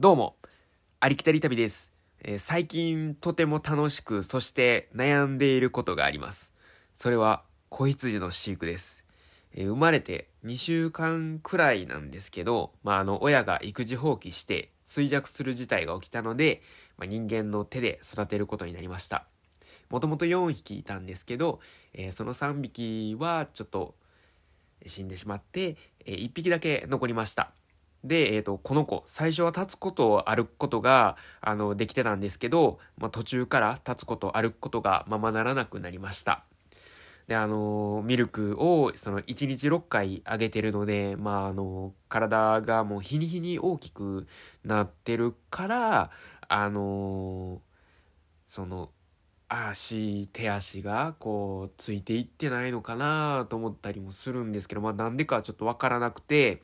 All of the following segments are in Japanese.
どうも、ありきたり旅です、えー、最近とても楽しく、そして悩んでいることがあります。それは、子羊の飼育です。えー、生まれて2週間くらいなんですけど、まあ、あの、親が育児放棄して衰弱する事態が起きたので、まあ、人間の手で育てることになりました。もともと4匹いたんですけど、えー、その3匹はちょっと死んでしまって、え1匹だけ残りました。で、えっ、ー、と、この子、最初は立つことを歩くことが、あの、できてたんですけど、まあ、途中から立つことを歩くことがままならなくなりました。で、あの、ミルクを、その、1日6回あげてるので、まあ、あの、体がもう日に日に大きくなってるから、あの、その、足、手足がこう、ついていってないのかなと思ったりもするんですけど、まあ、なんでかちょっとわからなくて、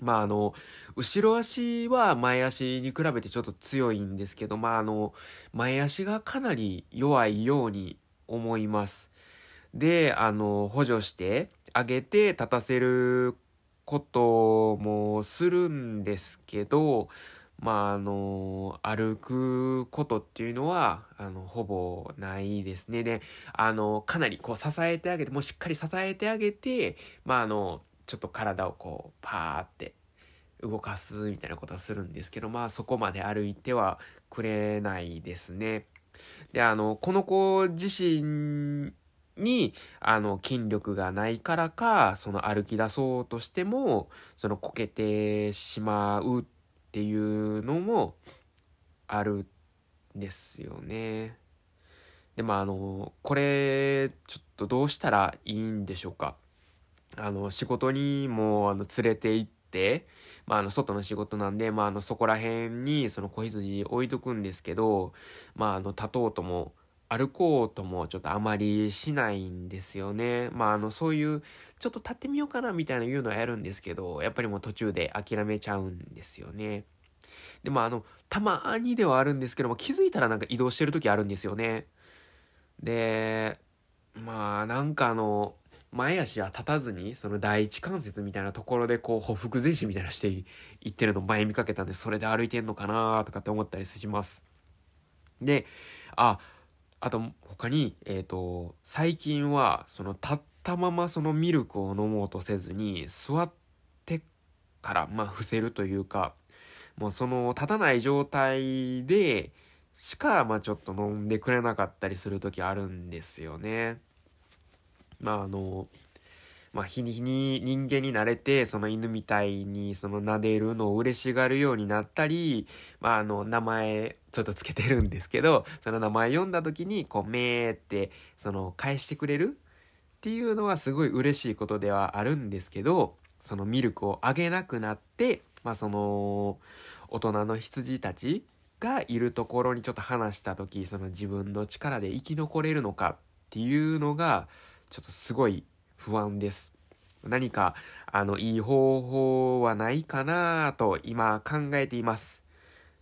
まああの、後ろ足は前足に比べてちょっと強いんですけど、まああの、前足がかなり弱いように思います。で、あの、補助してあげて立たせることもするんですけど、まああの、歩くことっていうのは、あの、ほぼないですね。で、あの、かなりこう支えてあげて、もうしっかり支えてあげて、まああの、ちょっと体をこうパーって動かすみたいなことはするんですけどまあそこまで歩いてはくれないですね。であのこの子自身にあの筋力がないからかその歩き出そうとしてもそのこけてしまうっていうのもあるんですよね。でもあのこれちょっとどうしたらいいんでしょうかあの、仕事にも、あの、連れて行って、まあ、あの、外の仕事なんで、まあ、あの、そこら辺に、その子羊置いとくんですけど、まあ、あの、立とうとも、歩こうともちょっとあまりしないんですよね。まあ、あの、そういう、ちょっと立ってみようかなみたいな言うのはやるんですけど、やっぱりもう途中で諦めちゃうんですよね。で、まあ、あの、たまにではあるんですけども、気づいたらなんか移動してる時あるんですよね。で、まあ、なんかあの、前足は立たずに、その第一関節みたいなところでこう、歩腹前進みたいなしていってるのを前見かけたんで、それで歩いてんのかなとかって思ったりします。で、あ、あと他に、えっ、ー、と、最近は、その立ったままそのミルクを飲もうとせずに、座ってから、まあ、伏せるというか、もうその立たない状態でしか、まあちょっと飲んでくれなかったりする時あるんですよね。まああの、まあ日に日に人間に慣れて、その犬みたいにその撫でるのを嬉しがるようになったり、まああの名前ちょっとつけてるんですけど、その名前読んだ時にこうめーってその返してくれる？っていうのはすごい嬉しいことではあるんですけど、そのミルクをあげなくなって、まあその大人の羊たちがいるところにちょっと話した時、その自分の力で生き残れるのかっていうのが、ちょっとすごい不安です。何か、あの、いい方法はないかなと今考えています。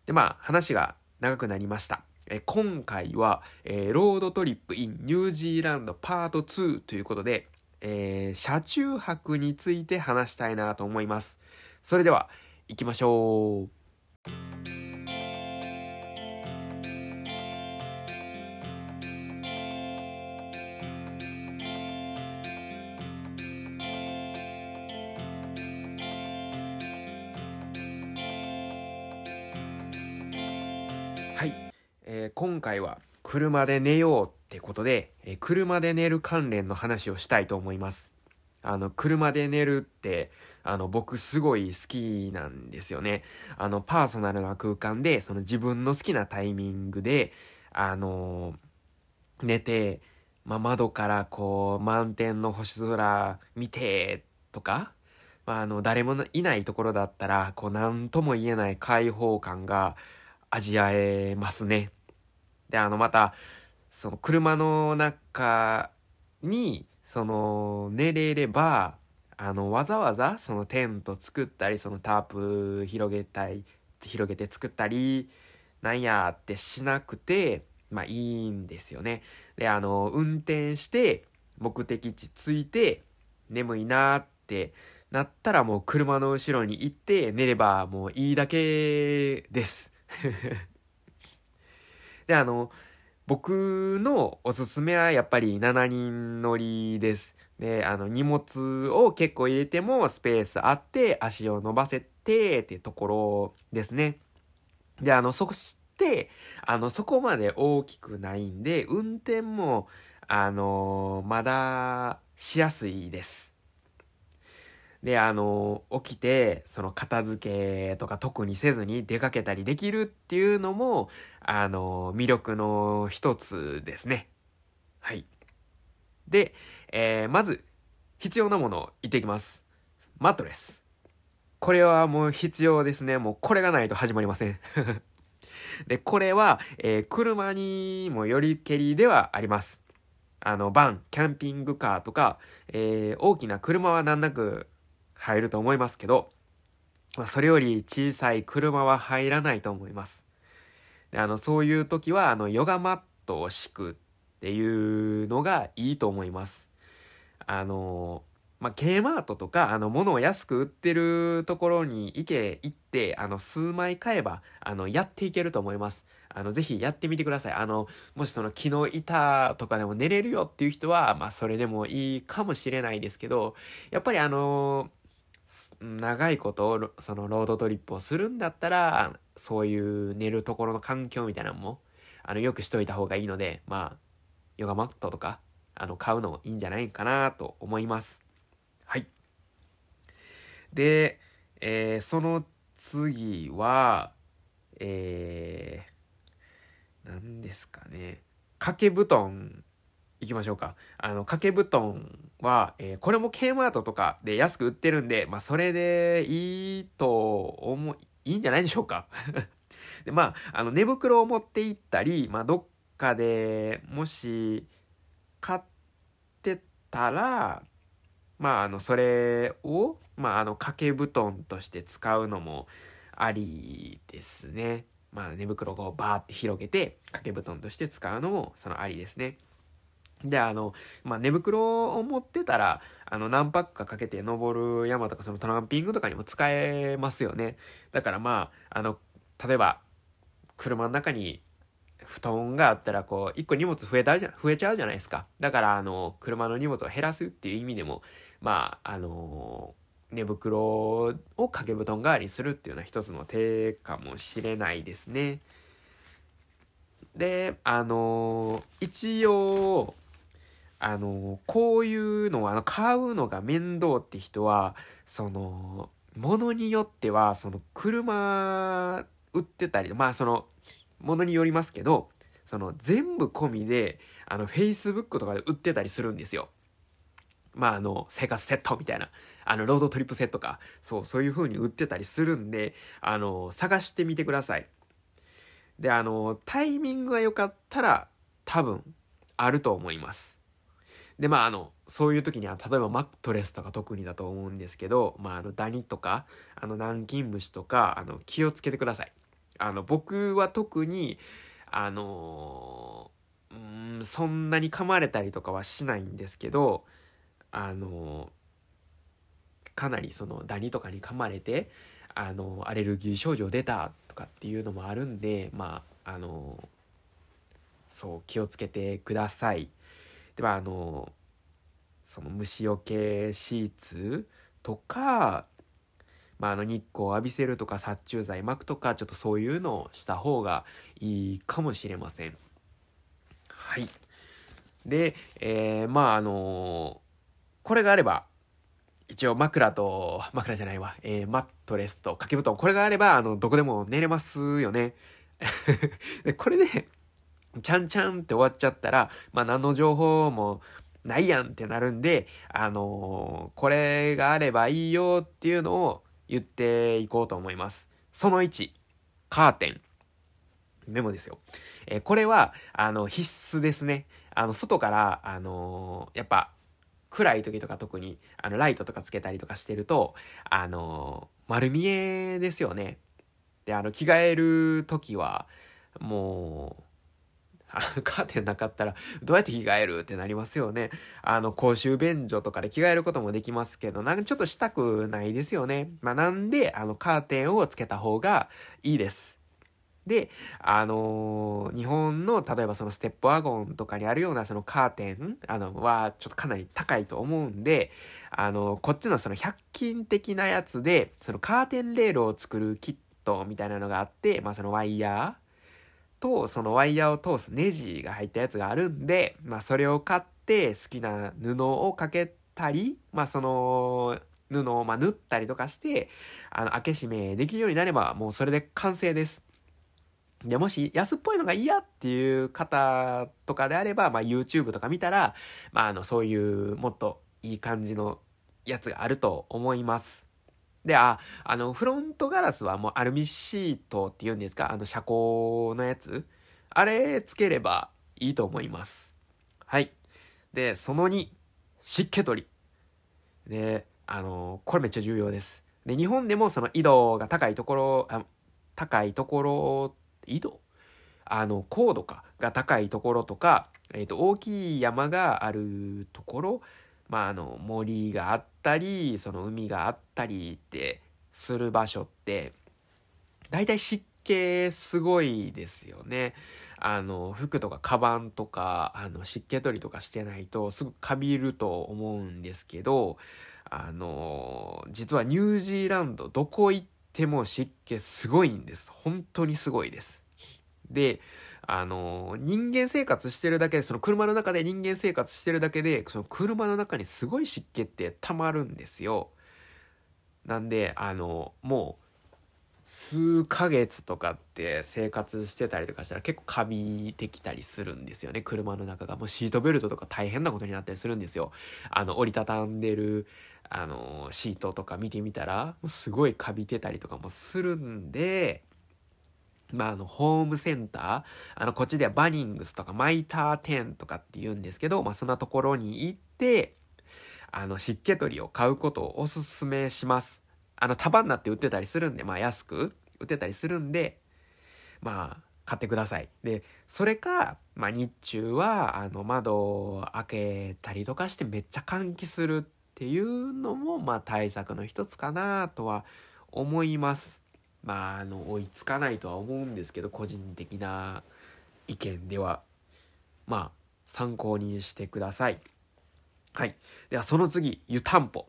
で、まあ、話が長くなりました。え今回は、えー、ロードトリップ in ニュージーランドパート2ということで、えー、車中泊について話したいなと思います。それでは、行きましょう。今回は車で寝ようってことで、え、車で寝る関連の話をしたいと思います。あの、車で寝るって、あの、僕すごい好きなんですよね。あの、パーソナルな空間で、その自分の好きなタイミングで、あのー、寝て、まあ、窓からこう、満天の星空見て、とか、まあ、あの、誰もいないところだったら、こう、なんとも言えない開放感が、味わえますね。で、あの、また、その車の中に、その、寝れれば、あの、わざわざ、そのテント作ったり、そのタープ広げたり、広げて作ったり、なんやってしなくて、まあいいんですよね。で、あの、運転して、目的地着いて、眠いなってなったらもう車の後ろに行って寝ればもういいだけです。で、あの、僕のおすすめはやっぱり7人乗りです。で、あの、荷物を結構入れてもスペースあって足を伸ばせてっていうところですね。で、あの、そして、あの、そこまで大きくないんで、運転も、あのまだしやすいです。で、あの、起きて、その片付けとか特にせずに出かけたりできるっていうのも、あの、魅力の一つですね。はい。で、えー、まず、必要なものを言っていきます。マットレス。これはもう必要ですね。もうこれがないと始まりません。で、これは、えー、車にもよりけりではあります。あの、バン、キャンピングカーとか、えー、大きな車は難なく入ると思いますけど、まあ、それより小さい車は入らないと思います。であの、そういう時は、あの、ヨガマットを敷くっていうのがいいと思います。あの、まあ、K マートとか、あの、物を安く売ってるところに行け、行って、あの、数枚買えば、あの、やっていけると思います。あの、ぜひやってみてください。あの、もしその木の板とかでも寝れるよっていう人は、まあ、それでもいいかもしれないですけど、やっぱりあの、長いことそのロードトリップをするんだったらそういう寝るところの環境みたいなのもあのよくしといた方がいいのでまあヨガマットとかあの買うのもいいんじゃないかなと思います。はい。で、えー、その次はえー、何ですかね。掛け布団いきましょうか。あの、掛け布団は、えー、これも K マートとかで安く売ってるんで、まあ、それでいいと思い、いいんじゃないでしょうか。で、まあ、あの、寝袋を持って行ったり、まあ、どっかでもし、買ってたら、まあ、あの、それを、まあ、あの、掛け布団として使うのもありですね。まあ、寝袋をバーって広げて、掛け布団として使うのも、そのありですね。で、あの、まあ、寝袋を持ってたら、あの、何パックかかけて登る山とか、そのトランピングとかにも使えますよね。だからまあ、あの、例えば、車の中に布団があったら、こう、一個荷物増えたじゃ、増えちゃうじゃないですか。だから、あの、車の荷物を減らすっていう意味でも、まあ、あの寝袋を掛け布団代わりにするっていうのは一つの手かもしれないですね。で、あの一応、あの、こういうのをあの買うのが面倒って人は、その、ものによっては、その車売ってたり、まあその、ものによりますけど、その全部込みで、あの、Facebook とかで売ってたりするんですよ。まああの、生活セットみたいな、あの、ロードトリップセットか、そう、そういう風に売ってたりするんで、あの、探してみてください。で、あの、タイミングが良かったら、多分、あると思います。で、まあ、あの、そういう時には、例えばマットレスとか特にだと思うんですけど、まあ、あの、ダニとか、あの、南京虫とか、あの、気をつけてください。あの、僕は特に、あのうん、そんなに噛まれたりとかはしないんですけど、あのかなりそのダニとかに噛まれて、あのアレルギー症状出たとかっていうのもあるんで、まあ、あのそう、気をつけてください。ではあのその虫除けシーツとか、まあ、あの日光を浴びせるとか殺虫剤巻くとかちょっとそういうのをした方がいいかもしれません。はい。で、えー、まああのこれがあれば一応枕と、枕じゃないわ、えー、マットレスと掛け布団、これがあれば、あの、どこでも寝れますよね。でこれで、ちゃんちゃんって終わっちゃったら、まあ何の情報もないやんってなるんで、あのー、これがあればいいよっていうのを言っていこうと思います。その1、カーテン。メモですよ。えー、これは、あの、必須ですね。あの、外から、あのー、やっぱ、暗い時とか特に、あの、ライトとかつけたりとかしてると、あの丸見えですよね。で、あの、着替える時は、もう、あの、カーテンなかったら、どうやって着替えるってなりますよね。あの、公衆便所とかで着替えることもできますけど、なんかちょっとしたくないですよね。まあ、なんで、あの、カーテンをつけた方がいいです。で、あのー、日本の、例えばそのステップワゴンとかにあるようなそのカーテン、あの、は、ちょっとかなり高いと思うんで、あのー、こっちのその100均的なやつで、そのカーテンレールを作るキットみたいなのがあって、まあそのワイヤー、とそのワイヤーを通すネジが入ったやつがあるんで、まあ、それを買って好きな布をかけたり、まあ、その布をま縫ったりとかしてあの開け閉めできるようになればもうそれで完成です。でもし安っぽいのが嫌っていう方とかであれば、まあ、YouTube とか見たら、まあ、あのそういうもっといい感じのやつがあると思います。で、あ、あの、フロントガラスはもうアルミシートって言うんですか？あの、車高のやつ？あれつければいいと思います。はい。で、その2、湿気取り。で、あの、これめっちゃ重要です。で、日本でもその緯度が高いところ、あ高いところ、緯度あの、高度か、が高いところとか、えっ、ー、と、大きい山があるところ、まあ、あの森があったりその海があったりってする場所って大体湿気すごいですよね。あの服とかカバンとかあの湿気取りとかしてないとすぐカビると思うんですけどあの実はニュージーランドどこ行っても湿気すごいんです本当にすごいです。であの、人間生活してるだけで、その車の中で人間生活してるだけで、その車の中にすごい湿気って溜まるんですよ。なんで、あの、もう、数ヶ月とかって生活してたりとかしたら結構カビてきたりするんですよね。車の中が。もうシートベルトとか大変なことになったりするんですよ。あの、折りたたんでる、あの、シートとか見てみたら、もうすごいカビてたりとかもするんで、まあ、あの、ホームセンター、あの、こっちではバニングスとかマイター10とかって言うんですけど、まあ、そんなところに行って、あの、湿気取りを買うことをおすすめします。あの、束になって売ってたりするんで、まあ、安く売ってたりするんで、まあ、買ってください。で、それか、まあ、日中は、あの、窓を開けたりとかしてめっちゃ換気するっていうのも、まあ、対策の一つかなとは思います。まああの追いつかないとは思うんですけど個人的な意見ではまあ参考にしてください。はい。ではその次湯たんぽ。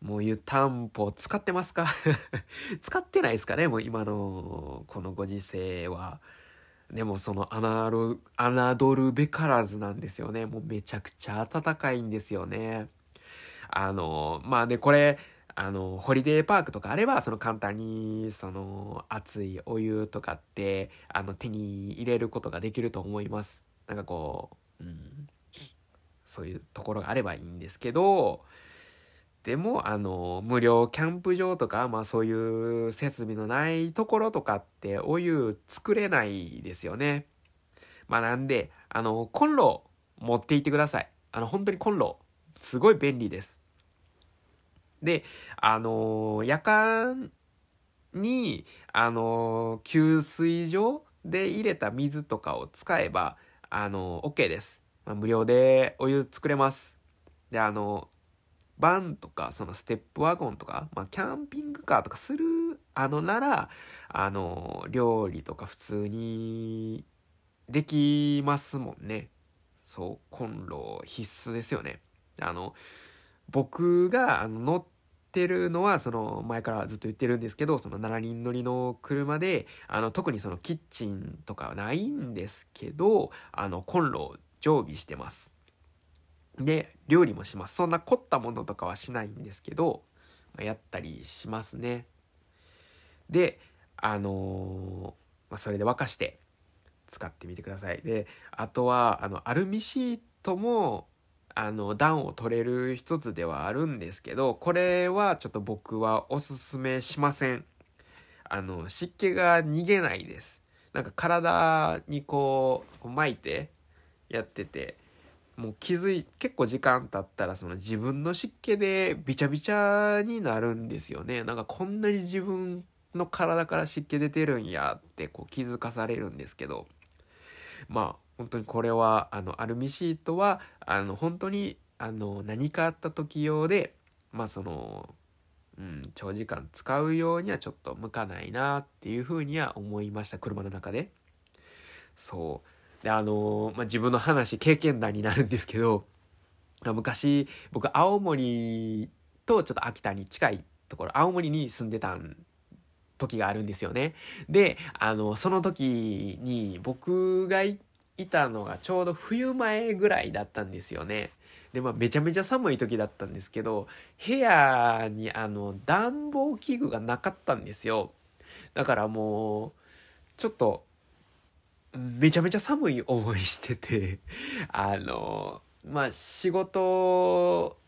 もう湯たんぽ使ってますか？使ってないですかね？もう今のこのご時世は。でもその侮るべからずなんですよね。もうめちゃくちゃ暖かいんですよね。あのまあねこれあの、ホリデーパークとかあれば、その簡単に、その、熱いお湯とかって、あの、手に入れることができると思います。なんかこう、うん、そういうところがあればいいんですけど、でも、あの、無料キャンプ場とか、まあそういう設備のないところとかって、お湯作れないですよね。まあなんで、あの、コンロ持っていってください。あの、本当にコンロ、すごい便利です。で、あのー、夜間に、あのー、給水所で入れた水とかを使えば、あのー、OK です。まあ、無料でお湯作れます。で、あのバンとか、そのステップワゴンとか、まあ、キャンピングカーとかする、あの、なら、あの、料理とか普通にできますもんね。そう、コンロ必須ですよね。あの、僕があの乗ってるのはその前からずっと言ってるんですけどその7人乗りの車であの特にそのキッチンとかはないんですけどあのコンロを常備してます。で料理もしますそんな凝ったものとかはしないんですけどやったりしますね。であの、まあ、それで沸かして使ってみてください。であとはあのアルミシートもあの暖を取れる一つではあるんですけどこれはちょっと僕はおすすめしません。あの湿気が逃げないです。なんか体にこう巻いてやっててもう気づい結構時間経ったらその自分の湿気でびちゃびちゃになるんですよね。なんかこんなに自分の体から湿気出てるんやってこう気づかされるんですけど。まあ本当にこれはあのアルミシートはあの本当にあの何かあった時用でまあその、うん、長時間使うようにはちょっと向かないなっていうふうには思いました。車の中で。そう。であの、まあ、自分の話経験談になるんですけど昔僕青森とちょっと秋田に近いところ青森に住んでたん時があるんですよね。で、あの、その時に僕がいたのがちょうど冬前ぐらいだったんですよね。で、まあ、めちゃめちゃ寒い時だったんですけど、部屋にあの、暖房器具がなかったんですよ。だからもう、ちょっと、めちゃめちゃ寒い思いしてて、あの、まあ、仕事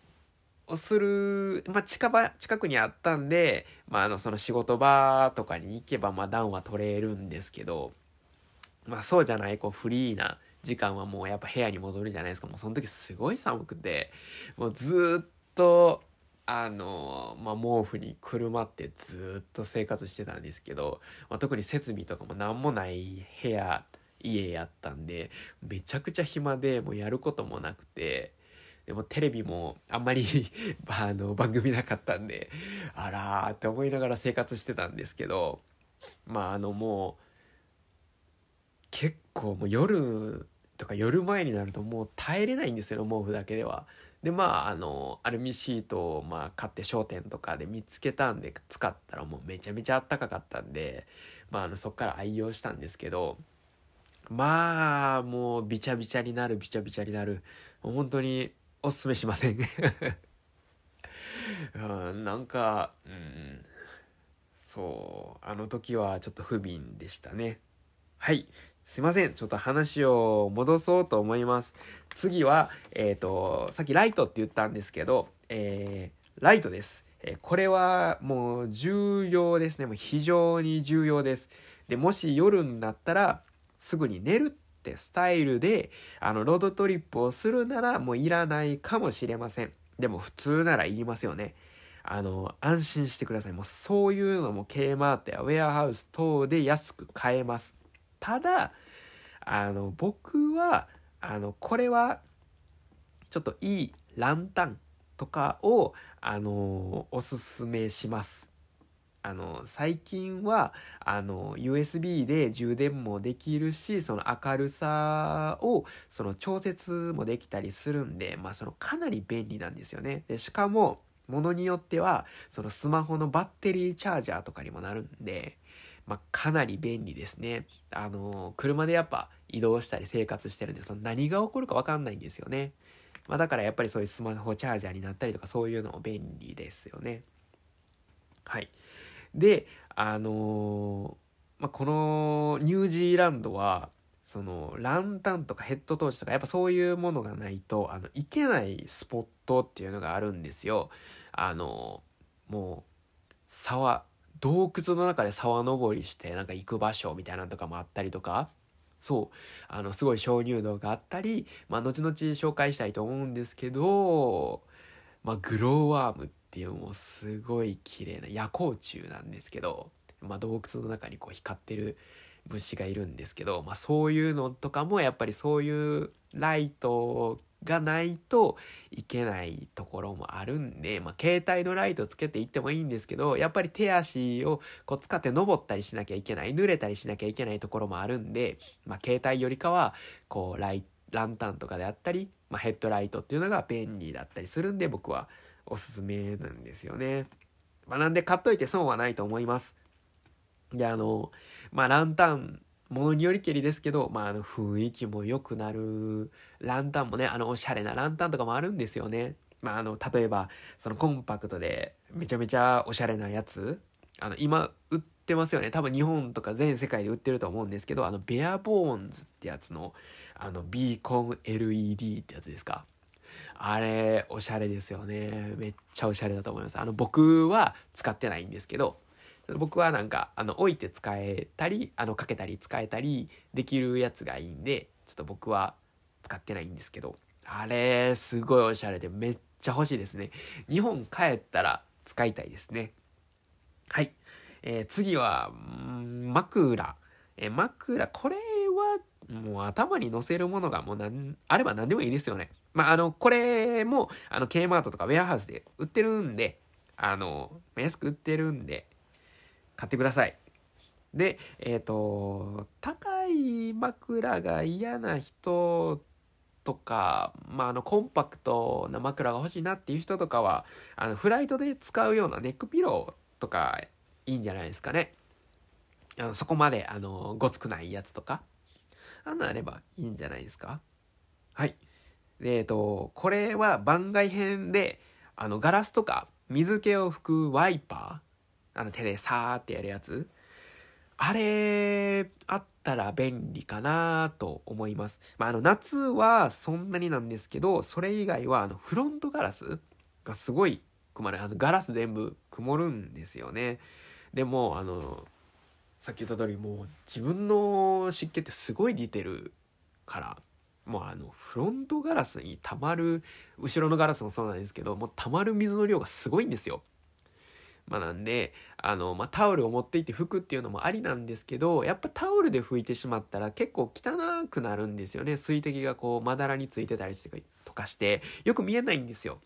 をする、まあ、近場、近くにあったんで、まあ、あの、その仕事場とかに行けば、まあ、暖は取れるんですけど、まあ、そうじゃない、こう、フリーな時間はもうやっぱ部屋に戻るじゃないですか。もうその時すごい寒くて、もうずっと、あの、まあ、毛布にくるまってずっと生活してたんですけど、まあ、特に設備とかも何もない部屋、家やったんで、めちゃくちゃ暇で、もうやることもなくて、でもテレビもあんまり あの番組なかったんであらーって思いながら生活してたんですけどまああのもう結構もう夜とか夜前になるともう耐えれないんですよ毛布だけでは。でまああのアルミシートをまあ買って商店とかで見つけたんで使ったらもうめちゃめちゃあったかかったんでまああのそっから愛用したんですけどまあもうびちゃびちゃになるびちゃびちゃになる本当におすすめしません。うん、なんか、うん、そうあの時はちょっと不憫でしたね。はい。すいませんちょっと話を戻そうと思います次はえっ、ー、とさっきライトって言ったんですけど、えー、ライトですえこれはもう重要ですね。もう非常に重要です。で、もし夜になったらすぐに寝るってスタイルで、あの、ロードトリップをするならもういらないかもしれません。でも普通ならいりますよね。あの、安心してください。もうそういうのも K マートやウェアハウス等で安く買えます。ただ、あの、僕は、あの、これは、ちょっといいランタンとかを、あの、おすすめします。あの、最近は、あの、USB で充電もできるし、その明るさを、その調節もできたりするんで、まあ、そのかなり便利なんですよね。で、しかも、ものによっては、そのスマホのバッテリーチャージャーとかにもなるんで、まあ、かなり便利ですね。あの、車でやっぱ移動したり生活してるんで、その何が起こるかわかんないんですよね。まあ、だからやっぱりそういうスマホチャージャーになったりとかそういうのも便利ですよね。はい。で、あの、まあ、このニュージーランドは、そのランタンとかヘッドトーチとかやっぱそういうものがないとあの行けないスポットっていうのがあるんですよ。あのもう沢洞窟の中で沢登りしてなんか行く場所みたいなのとかもあったりとか。そう。あのすごい鍾乳洞があったりまあ後々紹介したいと思うんですけどまあグローワームっていうもうすごい綺麗な夜光虫なんですけど、まあ、洞窟の中にこう光ってる虫がいるんですけど、まあ、そういうのとかもやっぱりそういうライトがないといけないところもあるんで、まあ、携帯のライトつけていってもいいんですけど、やっぱり手足をこう使って登ったりしなきゃいけない、濡れたりしなきゃいけないところもあるんで、まあ、携帯よりかは、こう、ライ、ランタンとかであったり、まあ、ヘッドライトっていうのが便利だったりするんで、僕はおすすめなんですよね。まあ、なんで買っといて損はないと思います。で、あの、まあ、ランタン、ものによりけりですけど、まあ、あの、雰囲気も良くなる、ランタンもね、あの、おしゃれなランタンとかもあるんですよね。まあ、あの、例えば、そのコンパクトで、めちゃめちゃおしゃれなやつ、あの、今、売ってますよね。多分日本とか全世界で売ってると思うんですけど、あの、ベアボーンズってやつの、あの、ビーコン LED ってやつですか。あれ、おしゃれですよね。めっちゃおしゃれだと思います。あの、僕は使ってないんですけど、僕はなんか、あの、置いて使えたり、あの、かけたり使えたりできるやつがいいんで、ちょっと僕は使ってないんですけど、あれ、すごいおしゃれでめっちゃ欲しいですね。日本帰ったら使いたいですね。はい。えー、次は、枕。えー、枕、これはもう頭に乗せるものがもうなんあれば何でもいいですよね。まあ、あの、これも、あの、K マートとかウェアハウスで売ってるんで、あの、安く売ってるんで、買ってください。で、えっ、ー、と、高い枕が嫌な人とか、まあ、あの、コンパクトな枕が欲しいなっていう人とかは、あの、フライトで使うようなネックピローとかいいんじゃないですかね。あのそこまで、あの、ごつくないやつとか。あんなあればいいんじゃないですかはい。で、えっと、これは番外編で、あの、ガラスとか水気を拭くワイパー、あの手でサーってやるやつ。あれ、あったら便利かなと思います。まあ、あの、夏はそんなになんですけど、それ以外は、あの、フロントガラスがすごい曇る。あの、ガラス全部曇るんですよね。でも、あの、さっき言った通りもう自分の湿気ってすごい似てるからもうあのフロントガラスに溜まる後ろのガラスもそうなんですけどもう溜まる水の量がすごいんですよ。まあなんであの、まあ、タオルを持っていって拭くっていうのもありなんですけどやっぱタオルで拭いてしまったら結構汚くなるんですよね水滴がこうまだらについてたりしてとかしてよく見えないんですよ。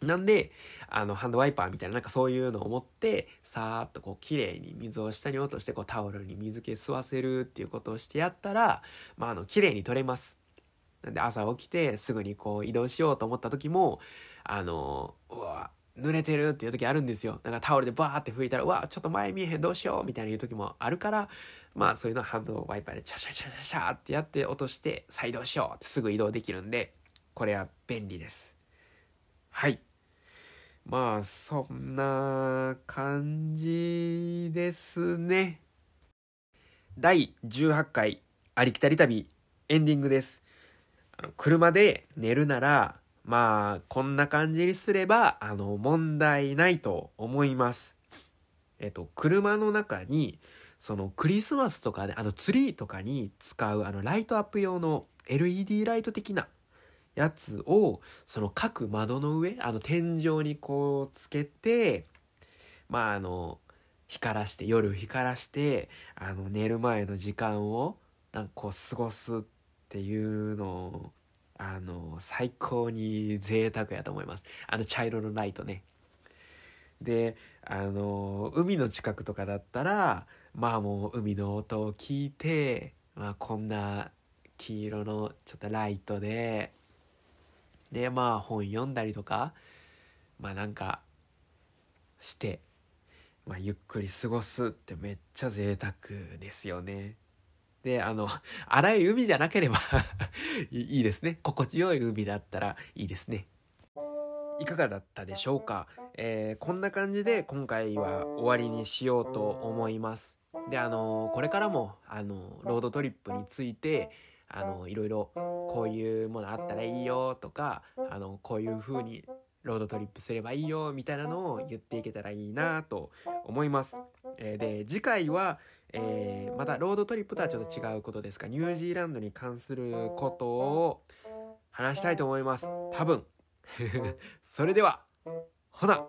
なんで、あの、ハンドワイパーみたいななんかそういうのを持って、さーっとこう綺麗に水を下に落としてこうタオルに水気吸わせるっていうことをしてやったら、まあ、あの、綺麗に取れます。なんで朝起きてすぐにこう移動しようと思った時も、あの、うわ、濡れてるっていう時あるんですよ。なんかタオルでバーって拭いたら、うわ、ちょっと前見えへんどうしようみたいな言う時もあるから、まあそういうのはハンドワイパーでチャシャシャシャシャってやって落として再動しようってすぐ移動できるんで、これは便利です。はい。まあ、そんな感じですね。第18回ありきたり旅エンディングです。あの車で寝るなら、まあ、こんな感じにすれば、あの、問題ないと思います。えっと、車の中に、そのクリスマスとかで、あのツリーとかに使うあのライトアップ用の LED ライト的なやつをその各窓の上あの天井にこうつけてまああの光らして夜光らしてあの寝る前の時間をなんかこう過ごすっていうのをあの最高に贅沢やと思いますあの茶色のライトねであの海の近くとかだったらまあもう海の音を聞いて、まあ、こんな黄色のちょっとライトででまあ本読んだりとかまあなんかして、まあ、ゆっくり過ごすってめっちゃ贅沢ですよね。であの 荒い海じゃなければ いいですね心地よい海だったらいいですね。いかがだったでしょうか、えー、こんな感じで今回は終わりにしようと思います。であのこれからもあのロードトリップについてあのいろいろこういうものあったらいいよとかあのこういう風にロードトリップすればいいよみたいなのを言っていけたらいいなと思います。えー、で次回は、えー、またロードトリップとはちょっと違うことですがニュージーランドに関することを話したいと思います。多分。それではほな